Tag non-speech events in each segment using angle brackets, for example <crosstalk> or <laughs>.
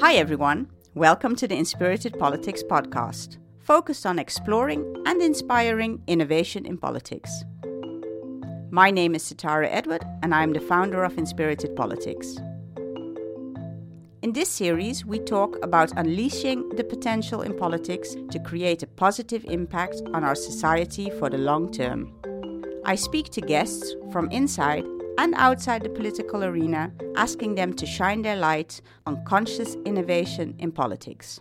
Hi, everyone. Welcome to the Inspirited Politics podcast, focused on exploring and inspiring innovation in politics. My name is Sitara Edward, and I'm the founder of Inspirited Politics. In this series, we talk about unleashing the potential in politics to create a positive impact on our society for the long term. I speak to guests from inside and outside the political arena, asking them to shine their light on conscious innovation in politics.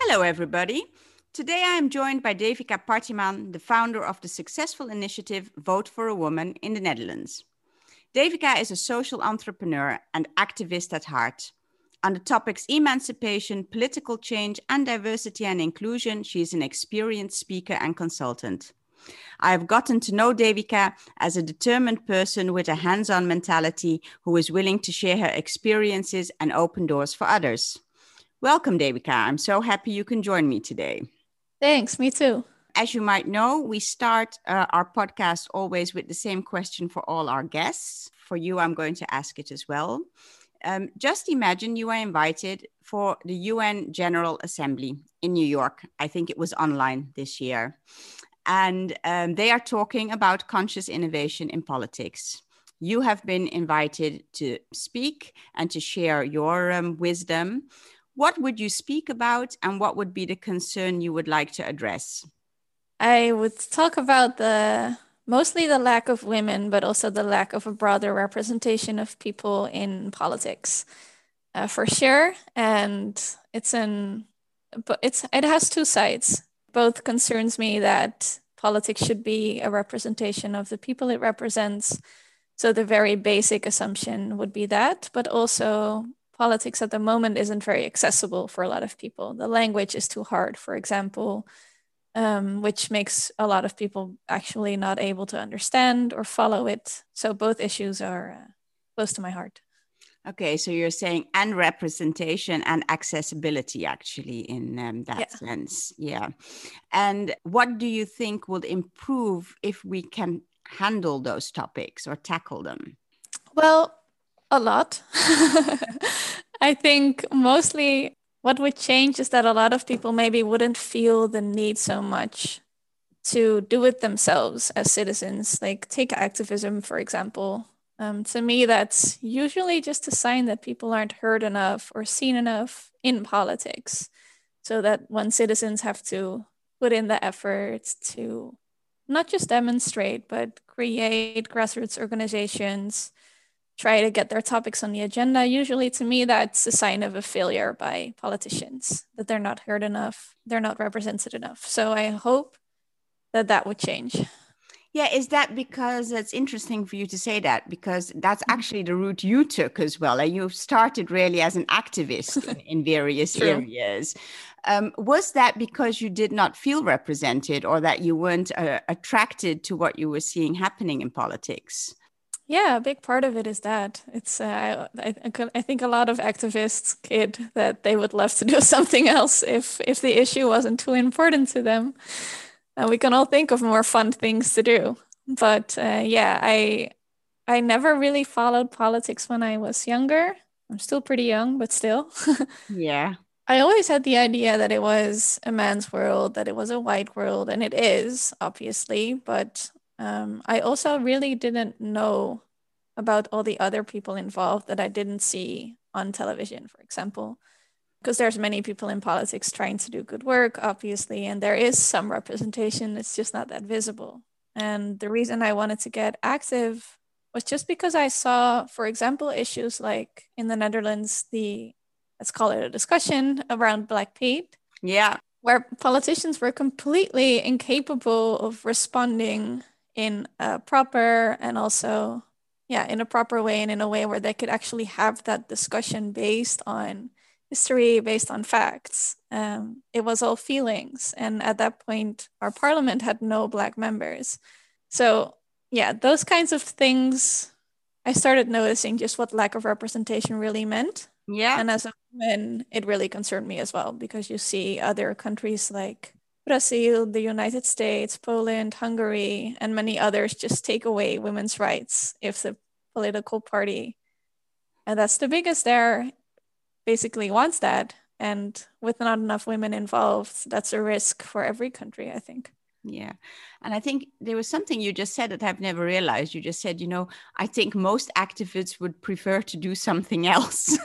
Hello, everybody. Today I am joined by Devika Partiman, the founder of the successful initiative Vote for a Woman in the Netherlands. Devika is a social entrepreneur and activist at heart. On the topics emancipation, political change, and diversity and inclusion, she is an experienced speaker and consultant. I have gotten to know Devika as a determined person with a hands on mentality who is willing to share her experiences and open doors for others. Welcome, Devika. I'm so happy you can join me today. Thanks, me too. As you might know, we start uh, our podcast always with the same question for all our guests. For you, I'm going to ask it as well. Um, just imagine you are invited for the UN General Assembly in New York. I think it was online this year and um, they are talking about conscious innovation in politics. You have been invited to speak and to share your um, wisdom. What would you speak about, and what would be the concern you would like to address? I would talk about the mostly the lack of women, but also the lack of a broader representation of people in politics, uh, for sure. And it's an, but it's it has two sides both concerns me that politics should be a representation of the people it represents. So the very basic assumption would be that, but also politics at the moment isn't very accessible for a lot of people. The language is too hard, for example, um, which makes a lot of people actually not able to understand or follow it. So both issues are uh, close to my heart. Okay, so you're saying and representation and accessibility actually in um, that yeah. sense. Yeah. And what do you think will improve if we can handle those topics or tackle them? Well, a lot. <laughs> I think mostly what would change is that a lot of people maybe wouldn't feel the need so much to do it themselves as citizens. Like, take activism, for example. Um, to me, that's usually just a sign that people aren't heard enough or seen enough in politics. So that when citizens have to put in the effort to not just demonstrate, but create grassroots organizations, try to get their topics on the agenda, usually to me, that's a sign of a failure by politicians, that they're not heard enough, they're not represented enough. So I hope that that would change. Yeah, is that because it's interesting for you to say that because that's mm-hmm. actually the route you took as well, and you started really as an activist in, <laughs> in various areas. Um, was that because you did not feel represented, or that you weren't uh, attracted to what you were seeing happening in politics? Yeah, a big part of it is that it's. Uh, I, I think a lot of activists kid that they would love to do <laughs> something else if if the issue wasn't too important to them and we can all think of more fun things to do. But uh, yeah, I I never really followed politics when I was younger. I'm still pretty young, but still. <laughs> yeah. I always had the idea that it was a man's world, that it was a white world, and it is, obviously. But um, I also really didn't know about all the other people involved that I didn't see on television, for example because there's many people in politics trying to do good work obviously and there is some representation it's just not that visible. And the reason i wanted to get active was just because i saw for example issues like in the netherlands the let's call it a discussion around black pete. Yeah. Where politicians were completely incapable of responding in a proper and also yeah in a proper way and in a way where they could actually have that discussion based on history based on facts. Um, it was all feelings. And at that point, our parliament had no Black members. So, yeah, those kinds of things, I started noticing just what lack of representation really meant. Yeah. And as a woman, it really concerned me as well because you see other countries like Brazil, the United States, Poland, Hungary, and many others just take away women's rights if the political party and that's the biggest there basically wants that and with not enough women involved that's a risk for every country i think yeah. And I think there was something you just said that I've never realized. You just said, you know, I think most activists would prefer to do something <laughs> else.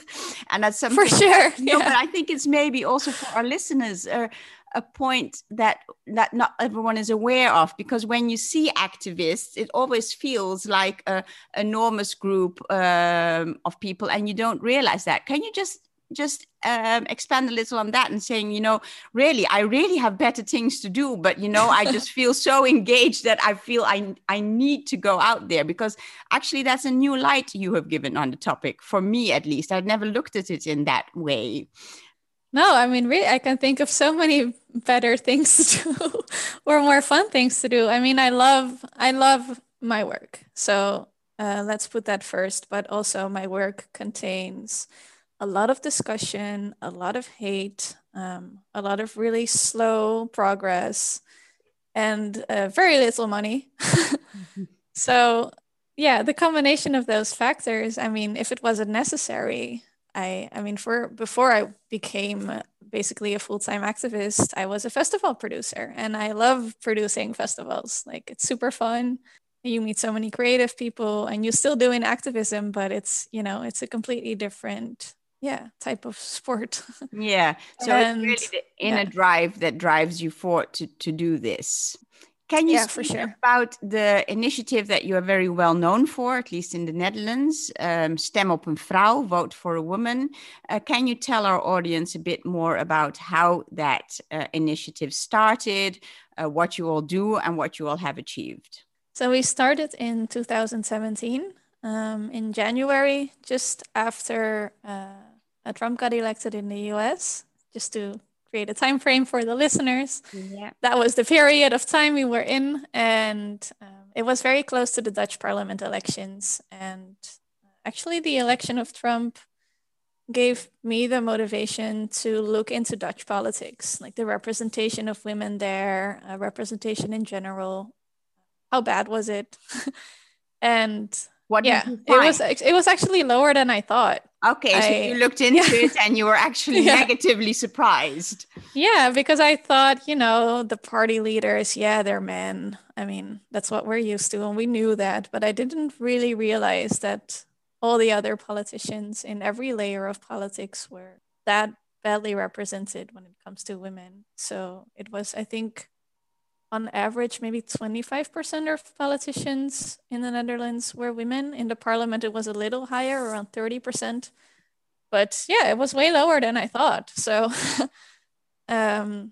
and that's something for sure. <laughs> Yeah. but I think it's maybe also for our listeners uh, a point that that not everyone is aware of because when you see activists, it always feels like a enormous group um, of people and you don't realize that. Can you just just um, expand a little on that and saying, you know, really, I really have better things to do, but you know, I just <laughs> feel so engaged that I feel I I need to go out there because actually that's a new light you have given on the topic for me at least. I'd never looked at it in that way. No, I mean, really, I can think of so many better things to do <laughs> or more fun things to do. I mean, I love I love my work, so uh, let's put that first. But also, my work contains a lot of discussion, a lot of hate, um, a lot of really slow progress, and uh, very little money. <laughs> mm-hmm. So, yeah, the combination of those factors. I mean, if it wasn't necessary, I, I mean, for before I became basically a full time activist, I was a festival producer, and I love producing festivals. Like, it's super fun you meet so many creative people and you're still doing activism but it's you know it's a completely different yeah type of <laughs> sport yeah so and, it's really the inner yeah. drive that drives you forward to, to do this can you yeah, speak sure. about the initiative that you are very well known for, at least in the Netherlands, um, Stem op een vrouw, Vote for a Woman? Uh, can you tell our audience a bit more about how that uh, initiative started, uh, what you all do, and what you all have achieved? So we started in 2017, um, in January, just after uh, Trump got elected in the US, just to create a time frame for the listeners. Yeah. That was the period of time we were in, and um, it was very close to the Dutch parliament elections. And actually, the election of Trump gave me the motivation to look into Dutch politics, like the representation of women there, uh, representation in general. How bad was it? <laughs> and what yeah, it was it was actually lower than I thought. Okay, I, so you looked <laughs> into yeah. it and you were actually yeah. negatively surprised. Yeah, because I thought, you know, the party leaders, yeah, they're men. I mean, that's what we're used to, and we knew that. But I didn't really realize that all the other politicians in every layer of politics were that badly represented when it comes to women. So it was, I think, on average, maybe 25% of politicians in the Netherlands were women. In the parliament, it was a little higher, around 30%. But yeah, it was way lower than I thought. So <laughs> um,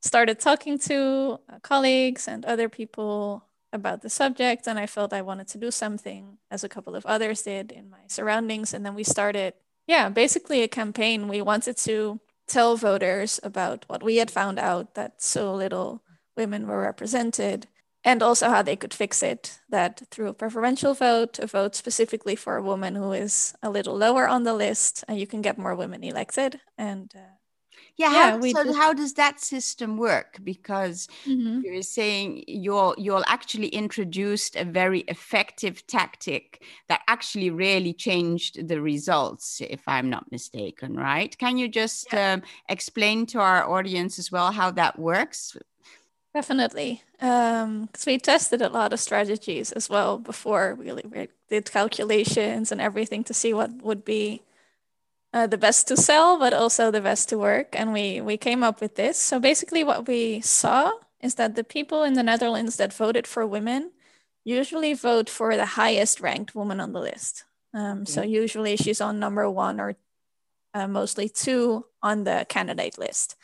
started talking to colleagues and other people about the subject, and I felt I wanted to do something, as a couple of others did in my surroundings. And then we started, yeah, basically a campaign. We wanted to tell voters about what we had found out that so little women were represented and also how they could fix it that through a preferential vote a vote specifically for a woman who is a little lower on the list and you can get more women elected and uh, yeah, yeah how, so how does that system work because mm-hmm. you're saying you'll you'll actually introduced a very effective tactic that actually really changed the results if i'm not mistaken right can you just yeah. um, explain to our audience as well how that works Definitely. Because um, we tested a lot of strategies as well before we really did calculations and everything to see what would be uh, the best to sell, but also the best to work. And we, we came up with this. So basically, what we saw is that the people in the Netherlands that voted for women usually vote for the highest ranked woman on the list. Um, So usually she's on number one or uh, mostly two on the candidate list.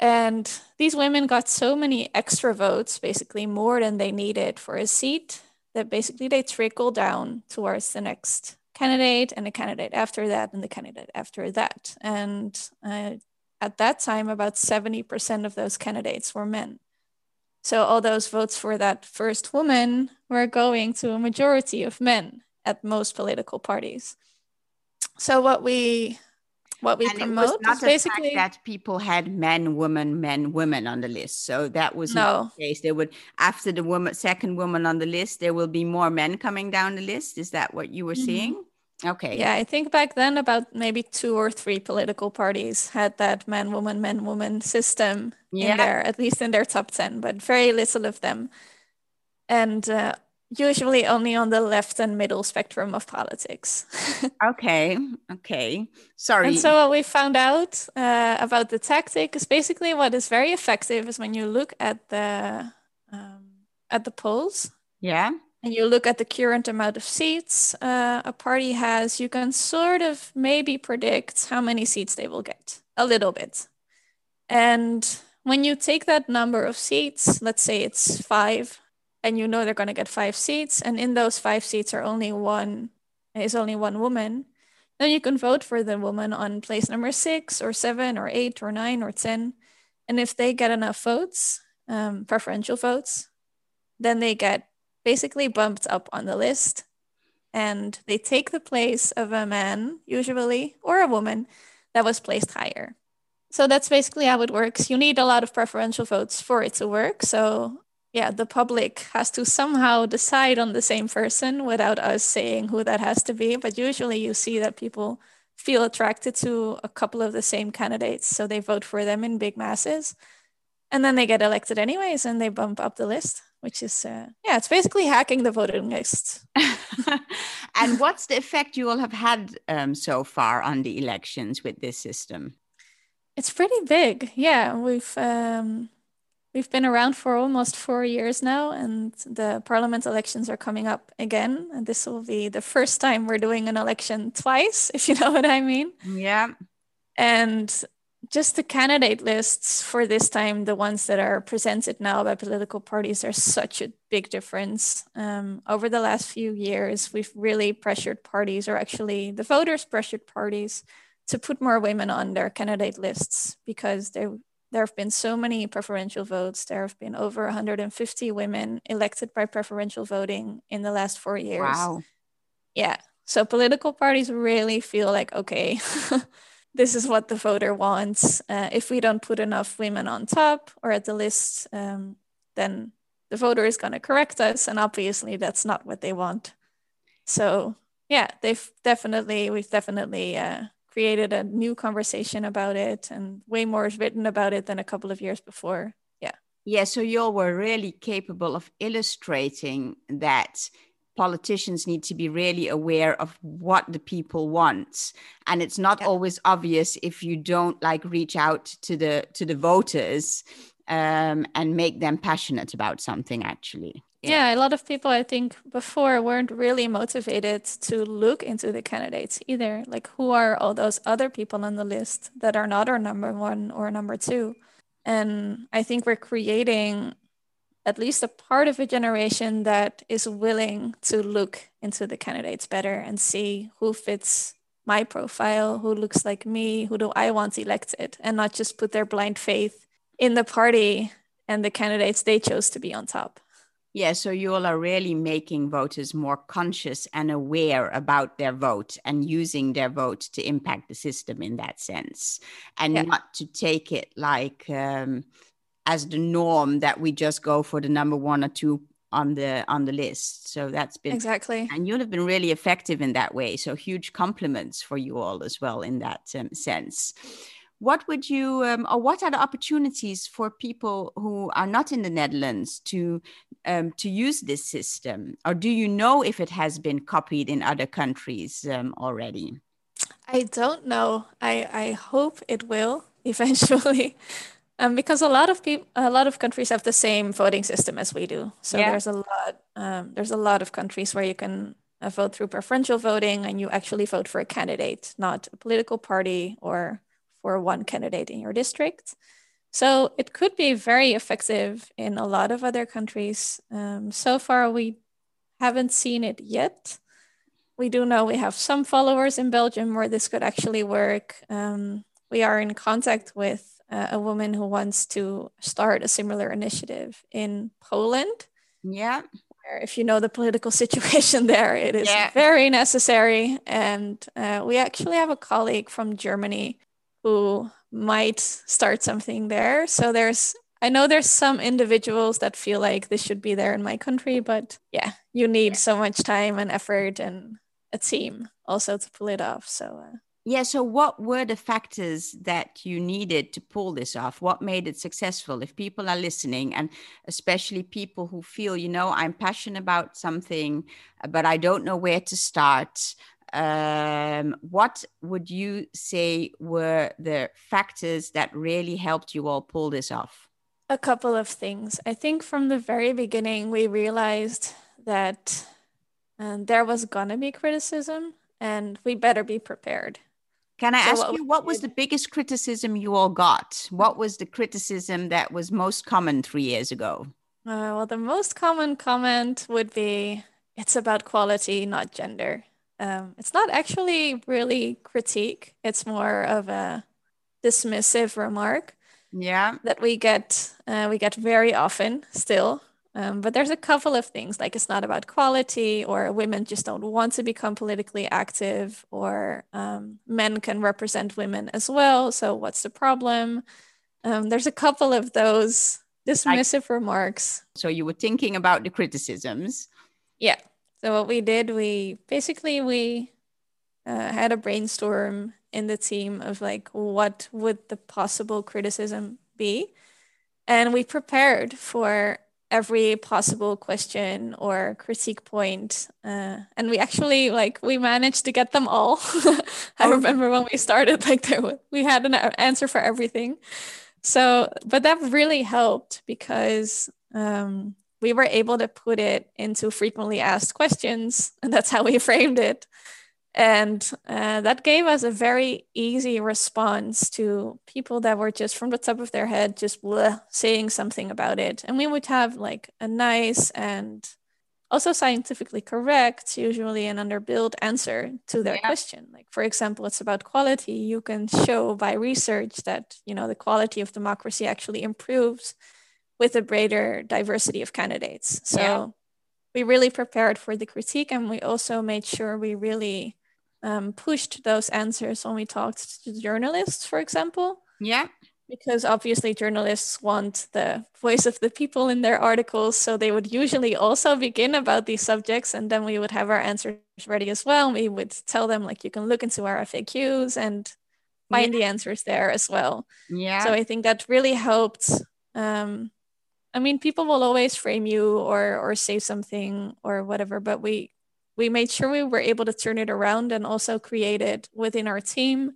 And these women got so many extra votes, basically more than they needed for a seat, that basically they trickle down towards the next candidate and the candidate after that and the candidate after that. And uh, at that time, about 70% of those candidates were men. So all those votes for that first woman were going to a majority of men at most political parties. So what we what we and promote it was not basically that people had men, women, men, women on the list. So that was no the case. There would after the woman, second woman on the list, there will be more men coming down the list. Is that what you were mm-hmm. seeing? Okay. Yeah, I think back then about maybe two or three political parties had that man, woman, man, woman system yeah. in there, at least in their top 10, but very little of them. And uh, usually only on the left and middle spectrum of politics. <laughs> okay, okay. Sorry. And so what we found out uh, about the tactic is basically what is very effective is when you look at the um, at the polls. Yeah and you look at the current amount of seats uh, a party has, you can sort of maybe predict how many seats they will get a little bit. And when you take that number of seats, let's say it's five, and you know they're going to get five seats, and in those five seats are only one is only one woman, then you can vote for the woman on place number six or seven or eight or nine or ten. And if they get enough votes, um, preferential votes, then they get basically bumped up on the list and they take the place of a man, usually, or a woman that was placed higher. So that's basically how it works. You need a lot of preferential votes for it to work. So, yeah, the public has to somehow decide on the same person without us saying who that has to be. But usually you see that people feel attracted to a couple of the same candidates. So they vote for them in big masses. And then they get elected anyways and they bump up the list which is uh, yeah it's basically hacking the voting list <laughs> and what's the effect you all have had um, so far on the elections with this system it's pretty big yeah we've um, we've been around for almost four years now and the parliament elections are coming up again and this will be the first time we're doing an election twice <laughs> if you know what i mean yeah and just the candidate lists for this time, the ones that are presented now by political parties, are such a big difference. Um, over the last few years, we've really pressured parties, or actually the voters pressured parties, to put more women on their candidate lists because there there have been so many preferential votes. There have been over 150 women elected by preferential voting in the last four years. Wow. Yeah. So political parties really feel like, okay, <laughs> this is what the voter wants. Uh, if we don't put enough women on top or at the list, um, then the voter is going to correct us. And obviously, that's not what they want. So, yeah, they've definitely, we've definitely uh, created a new conversation about it, and way more is written about it than a couple of years before. Yeah. Yeah. So, you all were really capable of illustrating that politicians need to be really aware of what the people want and it's not yeah. always obvious if you don't like reach out to the to the voters um, and make them passionate about something actually yeah. yeah. a lot of people i think before weren't really motivated to look into the candidates either like who are all those other people on the list that are not our number one or number two and i think we're creating at least a part of a generation that is willing to look into the candidates better and see who fits my profile, who looks like me, who do I want elected, and not just put their blind faith in the party and the candidates they chose to be on top. Yeah, so you all are really making voters more conscious and aware about their vote and using their vote to impact the system in that sense, and yeah. not to take it like um, as the norm that we just go for the number one or two on the on the list. So that's been exactly. and you'll have been really effective in that way. So huge compliments for you all as well in that um, sense what would you um, or what are the opportunities for people who are not in the netherlands to um, to use this system or do you know if it has been copied in other countries um, already i don't know i i hope it will <laughs> eventually um, because a lot of people, a lot of countries have the same voting system as we do. So yeah. there's a lot, um, there's a lot of countries where you can uh, vote through preferential voting, and you actually vote for a candidate, not a political party or for one candidate in your district. So it could be very effective in a lot of other countries. Um, so far, we haven't seen it yet. We do know we have some followers in Belgium where this could actually work. Um, we are in contact with uh, a woman who wants to start a similar initiative in Poland. Yeah. if you know the political <laughs> situation there, it is yeah. very necessary. And uh, we actually have a colleague from Germany who might start something there. So there's, I know there's some individuals that feel like this should be there in my country, but yeah, you need so much time and effort and a team also to pull it off. So uh, yeah. So, what were the factors that you needed to pull this off? What made it successful? If people are listening, and especially people who feel, you know, I'm passionate about something, but I don't know where to start. Um, what would you say were the factors that really helped you all pull this off? A couple of things. I think from the very beginning, we realized that um, there was gonna be criticism and we better be prepared can I so ask what you what was the biggest criticism you all got? What was the criticism that was most common three years ago? Uh, well, the most common comment would be it's about quality, not gender. Um, it's not actually really critique, it's more of a dismissive remark. Yeah. That we get uh, we get very often still. Um, but there's a couple of things like it's not about quality, or women just don't want to become politically active, or um, men can represent women as well. So, what's the problem? Um, there's a couple of those dismissive remarks. So, you were thinking about the criticisms. Yeah. So, what we did, we basically we uh, had a brainstorm in the team of like what would the possible criticism be, and we prepared for every possible question or critique point. Uh, and we actually like we managed to get them all. <laughs> I oh. remember when we started, like there we had an answer for everything. So, but that really helped because um, we were able to put it into frequently asked questions, and <laughs> that's how we framed it. And uh, that gave us a very easy response to people that were just from the top of their head, just bleh, saying something about it. And we would have like a nice and also scientifically correct, usually an underbuilt answer to their yeah. question. Like, for example, it's about quality. You can show by research that, you know, the quality of democracy actually improves with a greater diversity of candidates. So yeah. we really prepared for the critique and we also made sure we really um, pushed those answers when we talked to journalists, for example. Yeah. Because obviously journalists want the voice of the people in their articles. So they would usually also begin about these subjects and then we would have our answers ready as well. We would tell them like you can look into our FAQs and find yeah. the answers there as well. Yeah. So I think that really helped. Um, I mean, people will always frame you or or say something or whatever, but we we made sure we were able to turn it around and also created within our team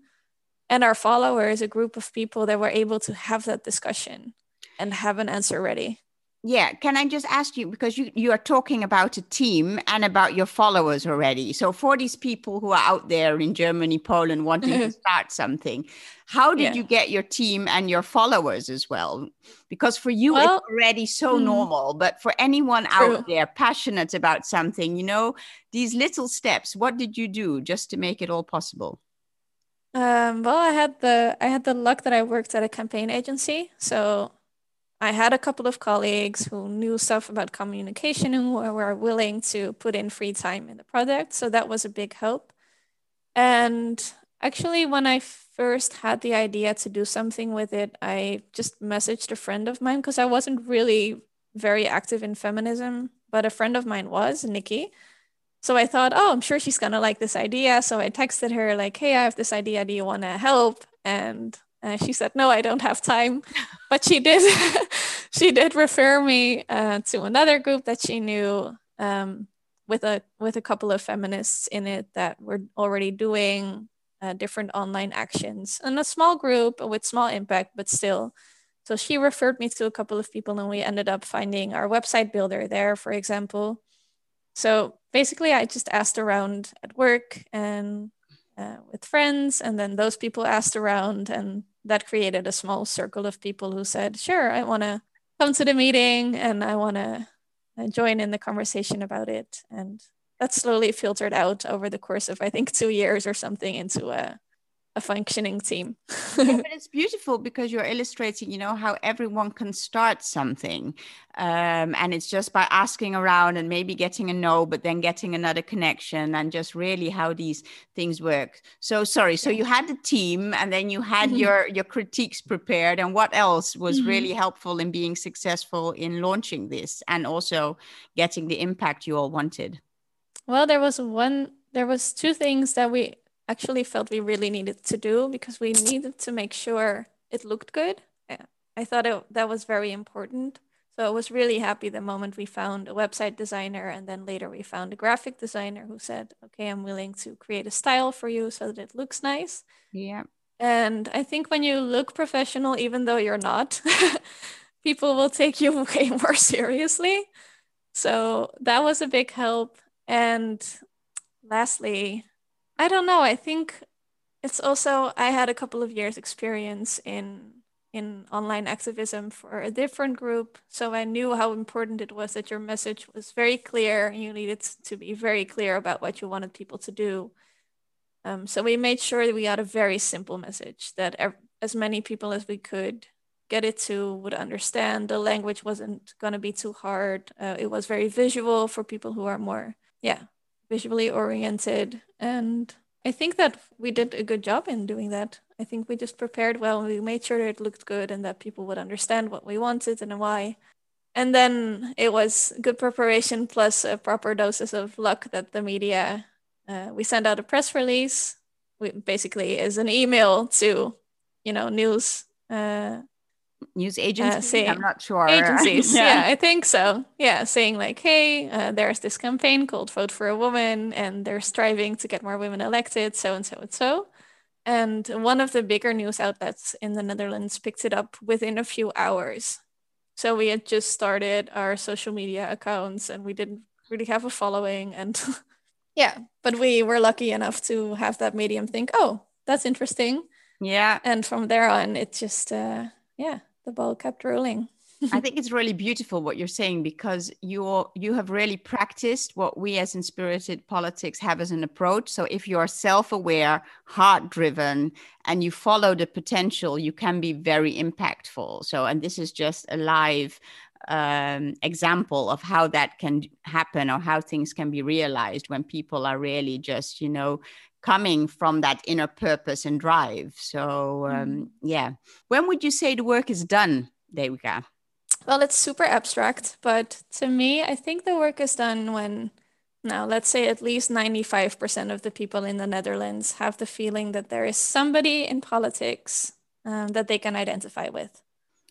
and our followers a group of people that were able to have that discussion and have an answer ready yeah can i just ask you because you you are talking about a team and about your followers already. So for these people who are out there in germany poland wanting to <laughs> start something how did yeah. you get your team and your followers as well? Because for you well, it's already so mm, normal but for anyone true. out there passionate about something you know these little steps what did you do just to make it all possible? Um, well i had the i had the luck that i worked at a campaign agency. So I had a couple of colleagues who knew stuff about communication and were willing to put in free time in the project. So that was a big help. And actually, when I first had the idea to do something with it, I just messaged a friend of mine because I wasn't really very active in feminism, but a friend of mine was, Nikki. So I thought, oh, I'm sure she's gonna like this idea. So I texted her, like, hey, I have this idea. Do you wanna help? And she said, "No, I don't have time," but she did. <laughs> she did refer me uh, to another group that she knew um, with a with a couple of feminists in it that were already doing uh, different online actions and a small group with small impact, but still. So she referred me to a couple of people, and we ended up finding our website builder there, for example. So basically, I just asked around at work and uh, with friends, and then those people asked around, and that created a small circle of people who said, sure, I want to come to the meeting and I want to uh, join in the conversation about it. And that slowly filtered out over the course of, I think, two years or something into a, a functioning team. yeah, <laughs> but it's beautiful because you're illustrating, you know, how everyone can start something. Um, and it's just by asking around and maybe getting a no, but then getting another connection and just really how these things work. So sorry. So you had the team and then you had mm-hmm. your your critiques prepared. And what else was mm-hmm. really helpful in being successful in launching this and also getting the impact you all wanted? Well, there was one there was two things that we actually felt we really needed to do because we needed to make sure it looked good. I thought it, that was very important. So I was really happy the moment we found a website designer and then later we found a graphic designer who said, okay, I'm willing to create a style for you so that it looks nice. Yeah. And I think when you look professional, even though you're not, <laughs> people will take you <laughs> way more seriously. So that was a big help. And lastly, I don't know. I think it's also I had a couple of years experience in in online activism for a different group, so I knew how important it was that your message was very clear and you needed to be very clear about what you wanted people to do. Um, so we made sure that we had a very simple message that ev- as many people as we could get it to would understand. The language wasn't going to be too hard. Uh, it was very visual for people who are more, yeah, visually oriented. And I think that we did a good job in doing that. I think we just prepared well. We made sure it looked good and that people would understand what we wanted and why. And then it was good preparation plus a proper doses of luck that the media, uh, we sent out a press release, we, basically is an email to, you know, news uh, news agencies? Uh, I'm not sure. Agencies, <laughs> yeah. yeah. I think so. Yeah, saying like, hey, uh, there's this campaign called Vote for a Woman, and they're striving to get more women elected, so and so and so. And one of the bigger news outlets in the Netherlands picked it up within a few hours. So we had just started our social media accounts, and we didn't really have a following. And <laughs> yeah, but we were lucky enough to have that medium think, oh, that's interesting. Yeah. And from there on, it just, uh, yeah, the ball kept rolling. I <laughs> think it's really beautiful what you're saying because you you have really practiced what we as inspirited politics have as an approach. So if you are self-aware, heart-driven, and you follow the potential, you can be very impactful. So and this is just a live um, example of how that can happen or how things can be realized when people are really just you know coming from that inner purpose and drive. So, um, mm. yeah. When would you say the work is done, Devika? Well, it's super abstract, but to me, I think the work is done when now, let's say at least 95% of the people in the Netherlands have the feeling that there is somebody in politics um, that they can identify with.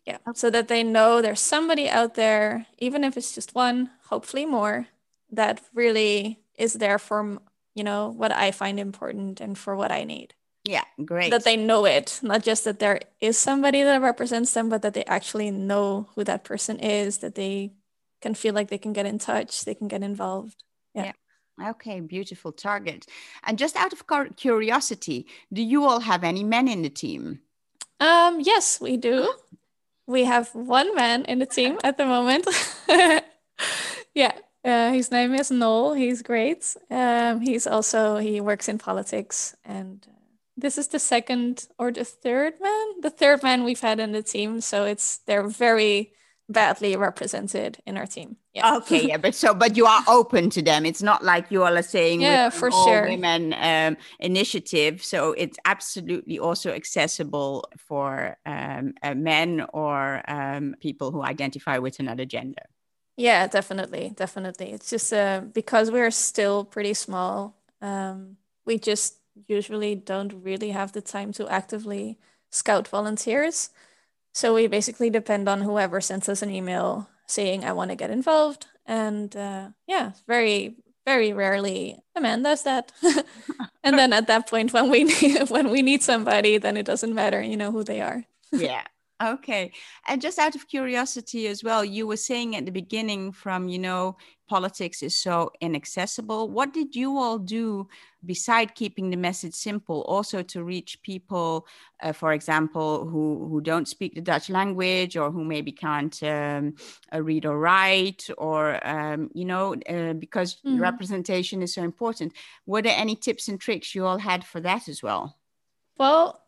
Yeah. So that they know there's somebody out there, even if it's just one, hopefully more, that really is there for you know, what I find important and for what I need. Yeah, great. That they know it, not just that there is somebody that represents them, but that they actually know who that person is, that they can feel like they can get in touch, they can get involved. Yeah. yeah. Okay, beautiful target. And just out of curiosity, do you all have any men in the team? Um, yes, we do. We have one man in the team at the moment. <laughs> yeah, uh, his name is Noel. He's great. Um, he's also he works in politics, and uh, this is the second or the third man, the third man we've had in the team. So it's they're very badly represented in our team. Yeah. Okay. Yeah. But so, but you are open to them. It's not like you all are saying, yeah, for sure, women um, initiative. So it's absolutely also accessible for um, uh, men or um, people who identify with another gender. Yeah, definitely, definitely. It's just uh, because we're still pretty small. Um, we just usually don't really have the time to actively scout volunteers. So we basically depend on whoever sends us an email saying, I want to get involved. And uh, yeah, very, very rarely a man does that. <laughs> and then at that point, when we need, <laughs> when we need somebody, then it doesn't matter, you know, who they are. yeah, Okay. And just out of curiosity as well, you were saying at the beginning from, you know, politics is so inaccessible. What did you all do beside keeping the message simple, also to reach people, uh, for example, who, who don't speak the Dutch language or who maybe can't um, uh, read or write, or, um, you know, uh, because mm. representation is so important. Were there any tips and tricks you all had for that as well? Well,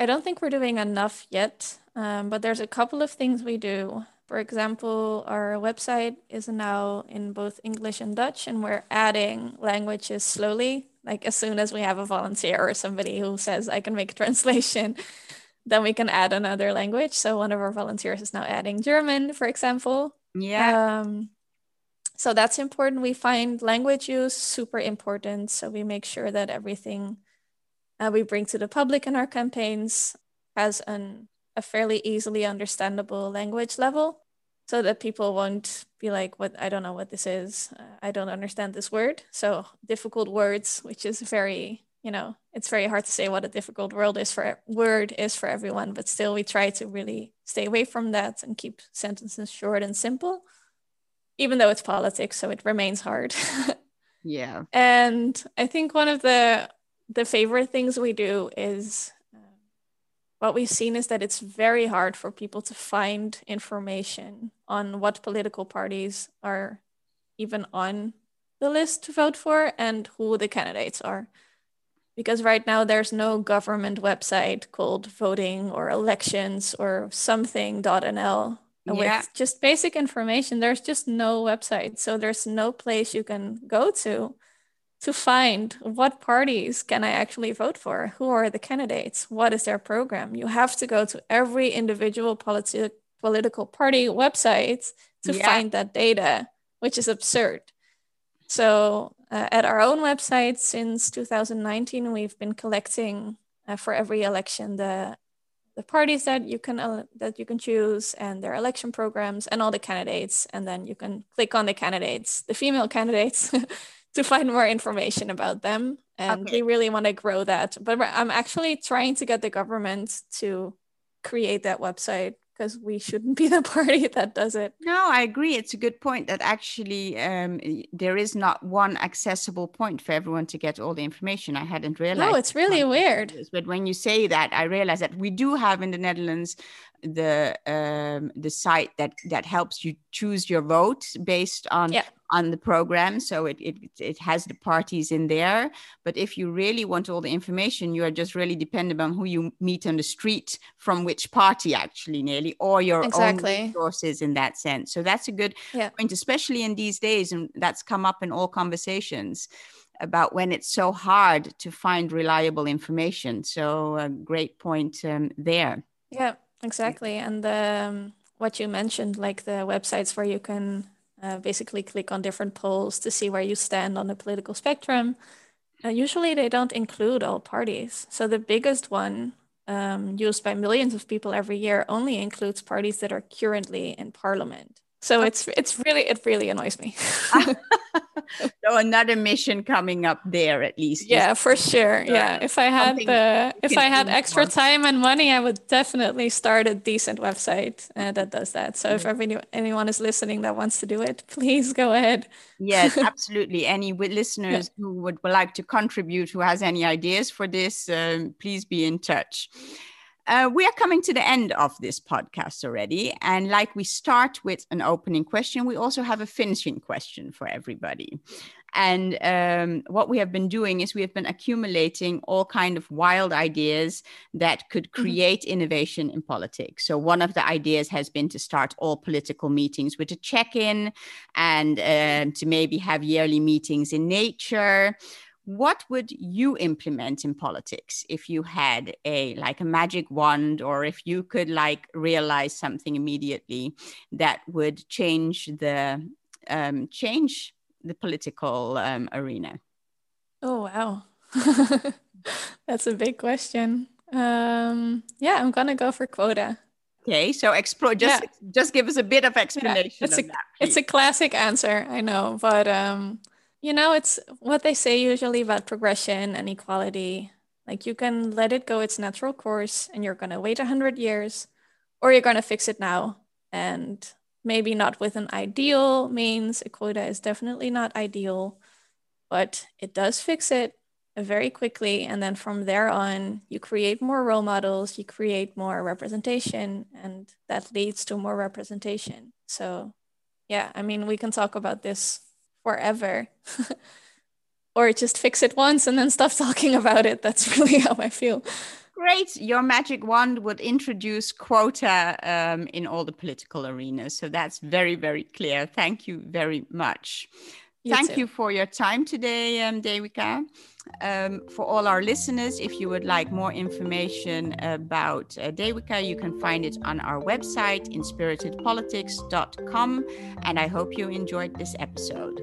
I don't think we're doing enough yet, um, but there's a couple of things we do. For example, our website is now in both English and Dutch, and we're adding languages slowly. Like as soon as we have a volunteer or somebody who says, I can make a <laughs> translation, then we can add another language. So one of our volunteers is now adding German, for example. Yeah. Um, so that's important. We find language use super important. So we make sure that everything uh, we bring to the public in our campaigns has an, a fairly easily understandable language level so that people won't be like, what, I don't know what this is. Uh, I don't understand this word. So difficult words, which is very, you know, it's very hard to say what a difficult word is for word is for everyone, but still we try to really stay away from that and keep sentences short and simple, even though it's politics, so it remains hard. <laughs> yeah. And I think one of the the favorite things we do is uh, what we've seen is that it's very hard for people to find information on what political parties are even on the list to vote for and who the candidates are. Because right now there's no government website called voting or elections or something.nl yeah. with just basic information. There's just no website. So there's no place you can go to to find what parties can I actually vote for? Who are the candidates? What is their program? You have to go to every individual politi- political party website to yeah. find that data, which is absurd. So, uh, at our own website since 2019, we've been collecting uh, for every election the the parties that you can uh, that you can choose and their election programs and all the candidates, and then you can click on the candidates, the female candidates. <laughs> to find more information about them. And okay. we really want to grow that. But I'm actually trying to get the government to create that website because we shouldn't be <laughs> the party that does it. No, I agree. It's a good point that actually um, there is not one accessible point for everyone to get all the information. I hadn't realized. No, it's really weird. But when you say that, I realize that we do have in the Netherlands the um, the site that that helps you choose your vote based on yeah. On the program. So it, it it has the parties in there. But if you really want all the information, you are just really dependent on who you meet on the street from which party, actually, nearly, or your exactly. own resources in that sense. So that's a good yeah. point, especially in these days, and that's come up in all conversations about when it's so hard to find reliable information. So a great point um, there. Yeah. Exactly. And um, what you mentioned, like the websites where you can uh, basically click on different polls to see where you stand on the political spectrum, uh, usually they don't include all parties. So the biggest one um, used by millions of people every year only includes parties that are currently in parliament. So it's it's really it really annoys me. <laughs> <laughs> so another mission coming up there at least. Yeah, for sure. Yeah, if I had the if I had extra time and money, I would definitely start a decent website uh, that does that. So if mm-hmm. anyone is listening that wants to do it, please go ahead. yes, <laughs> absolutely. Any listeners yeah. who would like to contribute, who has any ideas for this, um, please be in touch. Uh, we are coming to the end of this podcast already. And like we start with an opening question, we also have a finishing question for everybody. And um, what we have been doing is we have been accumulating all kind of wild ideas that could mm-hmm. create mm-hmm. innovation in politics. So one of the ideas has been to start all political meetings with a check-in and uh, to maybe have yearly meetings in nature what would you implement in politics if you had a like a magic wand or if you could like realize something immediately that would change the um, change the political um, arena? Oh wow. <laughs> That's a big question. Um, yeah i'm gonna go for quota. Okay so explore just yeah. just give us a bit of explanation yeah, it's, a, that, it's a classic answer i know but um you know, it's what they say usually about progression and equality. Like you can let it go its natural course and you're going to wait 100 years or you're going to fix it now. And maybe not with an ideal means. A quota is definitely not ideal, but it does fix it very quickly. And then from there on, you create more role models, you create more representation, and that leads to more representation. So, yeah, I mean, we can talk about this forever. <laughs> or just fix it once and then stop <laughs> talking about it. That's really how I feel. great. Your magic wand would introduce quota um, in all the political arenas. So that's very, very clear. Thank you very much. You Thank too. you for your time today, um, Devika. Um, for all our listeners, if you would like more information about uh, Devika, you can find it on our website, inspiritedpolitics.com. And I hope you enjoyed this episode.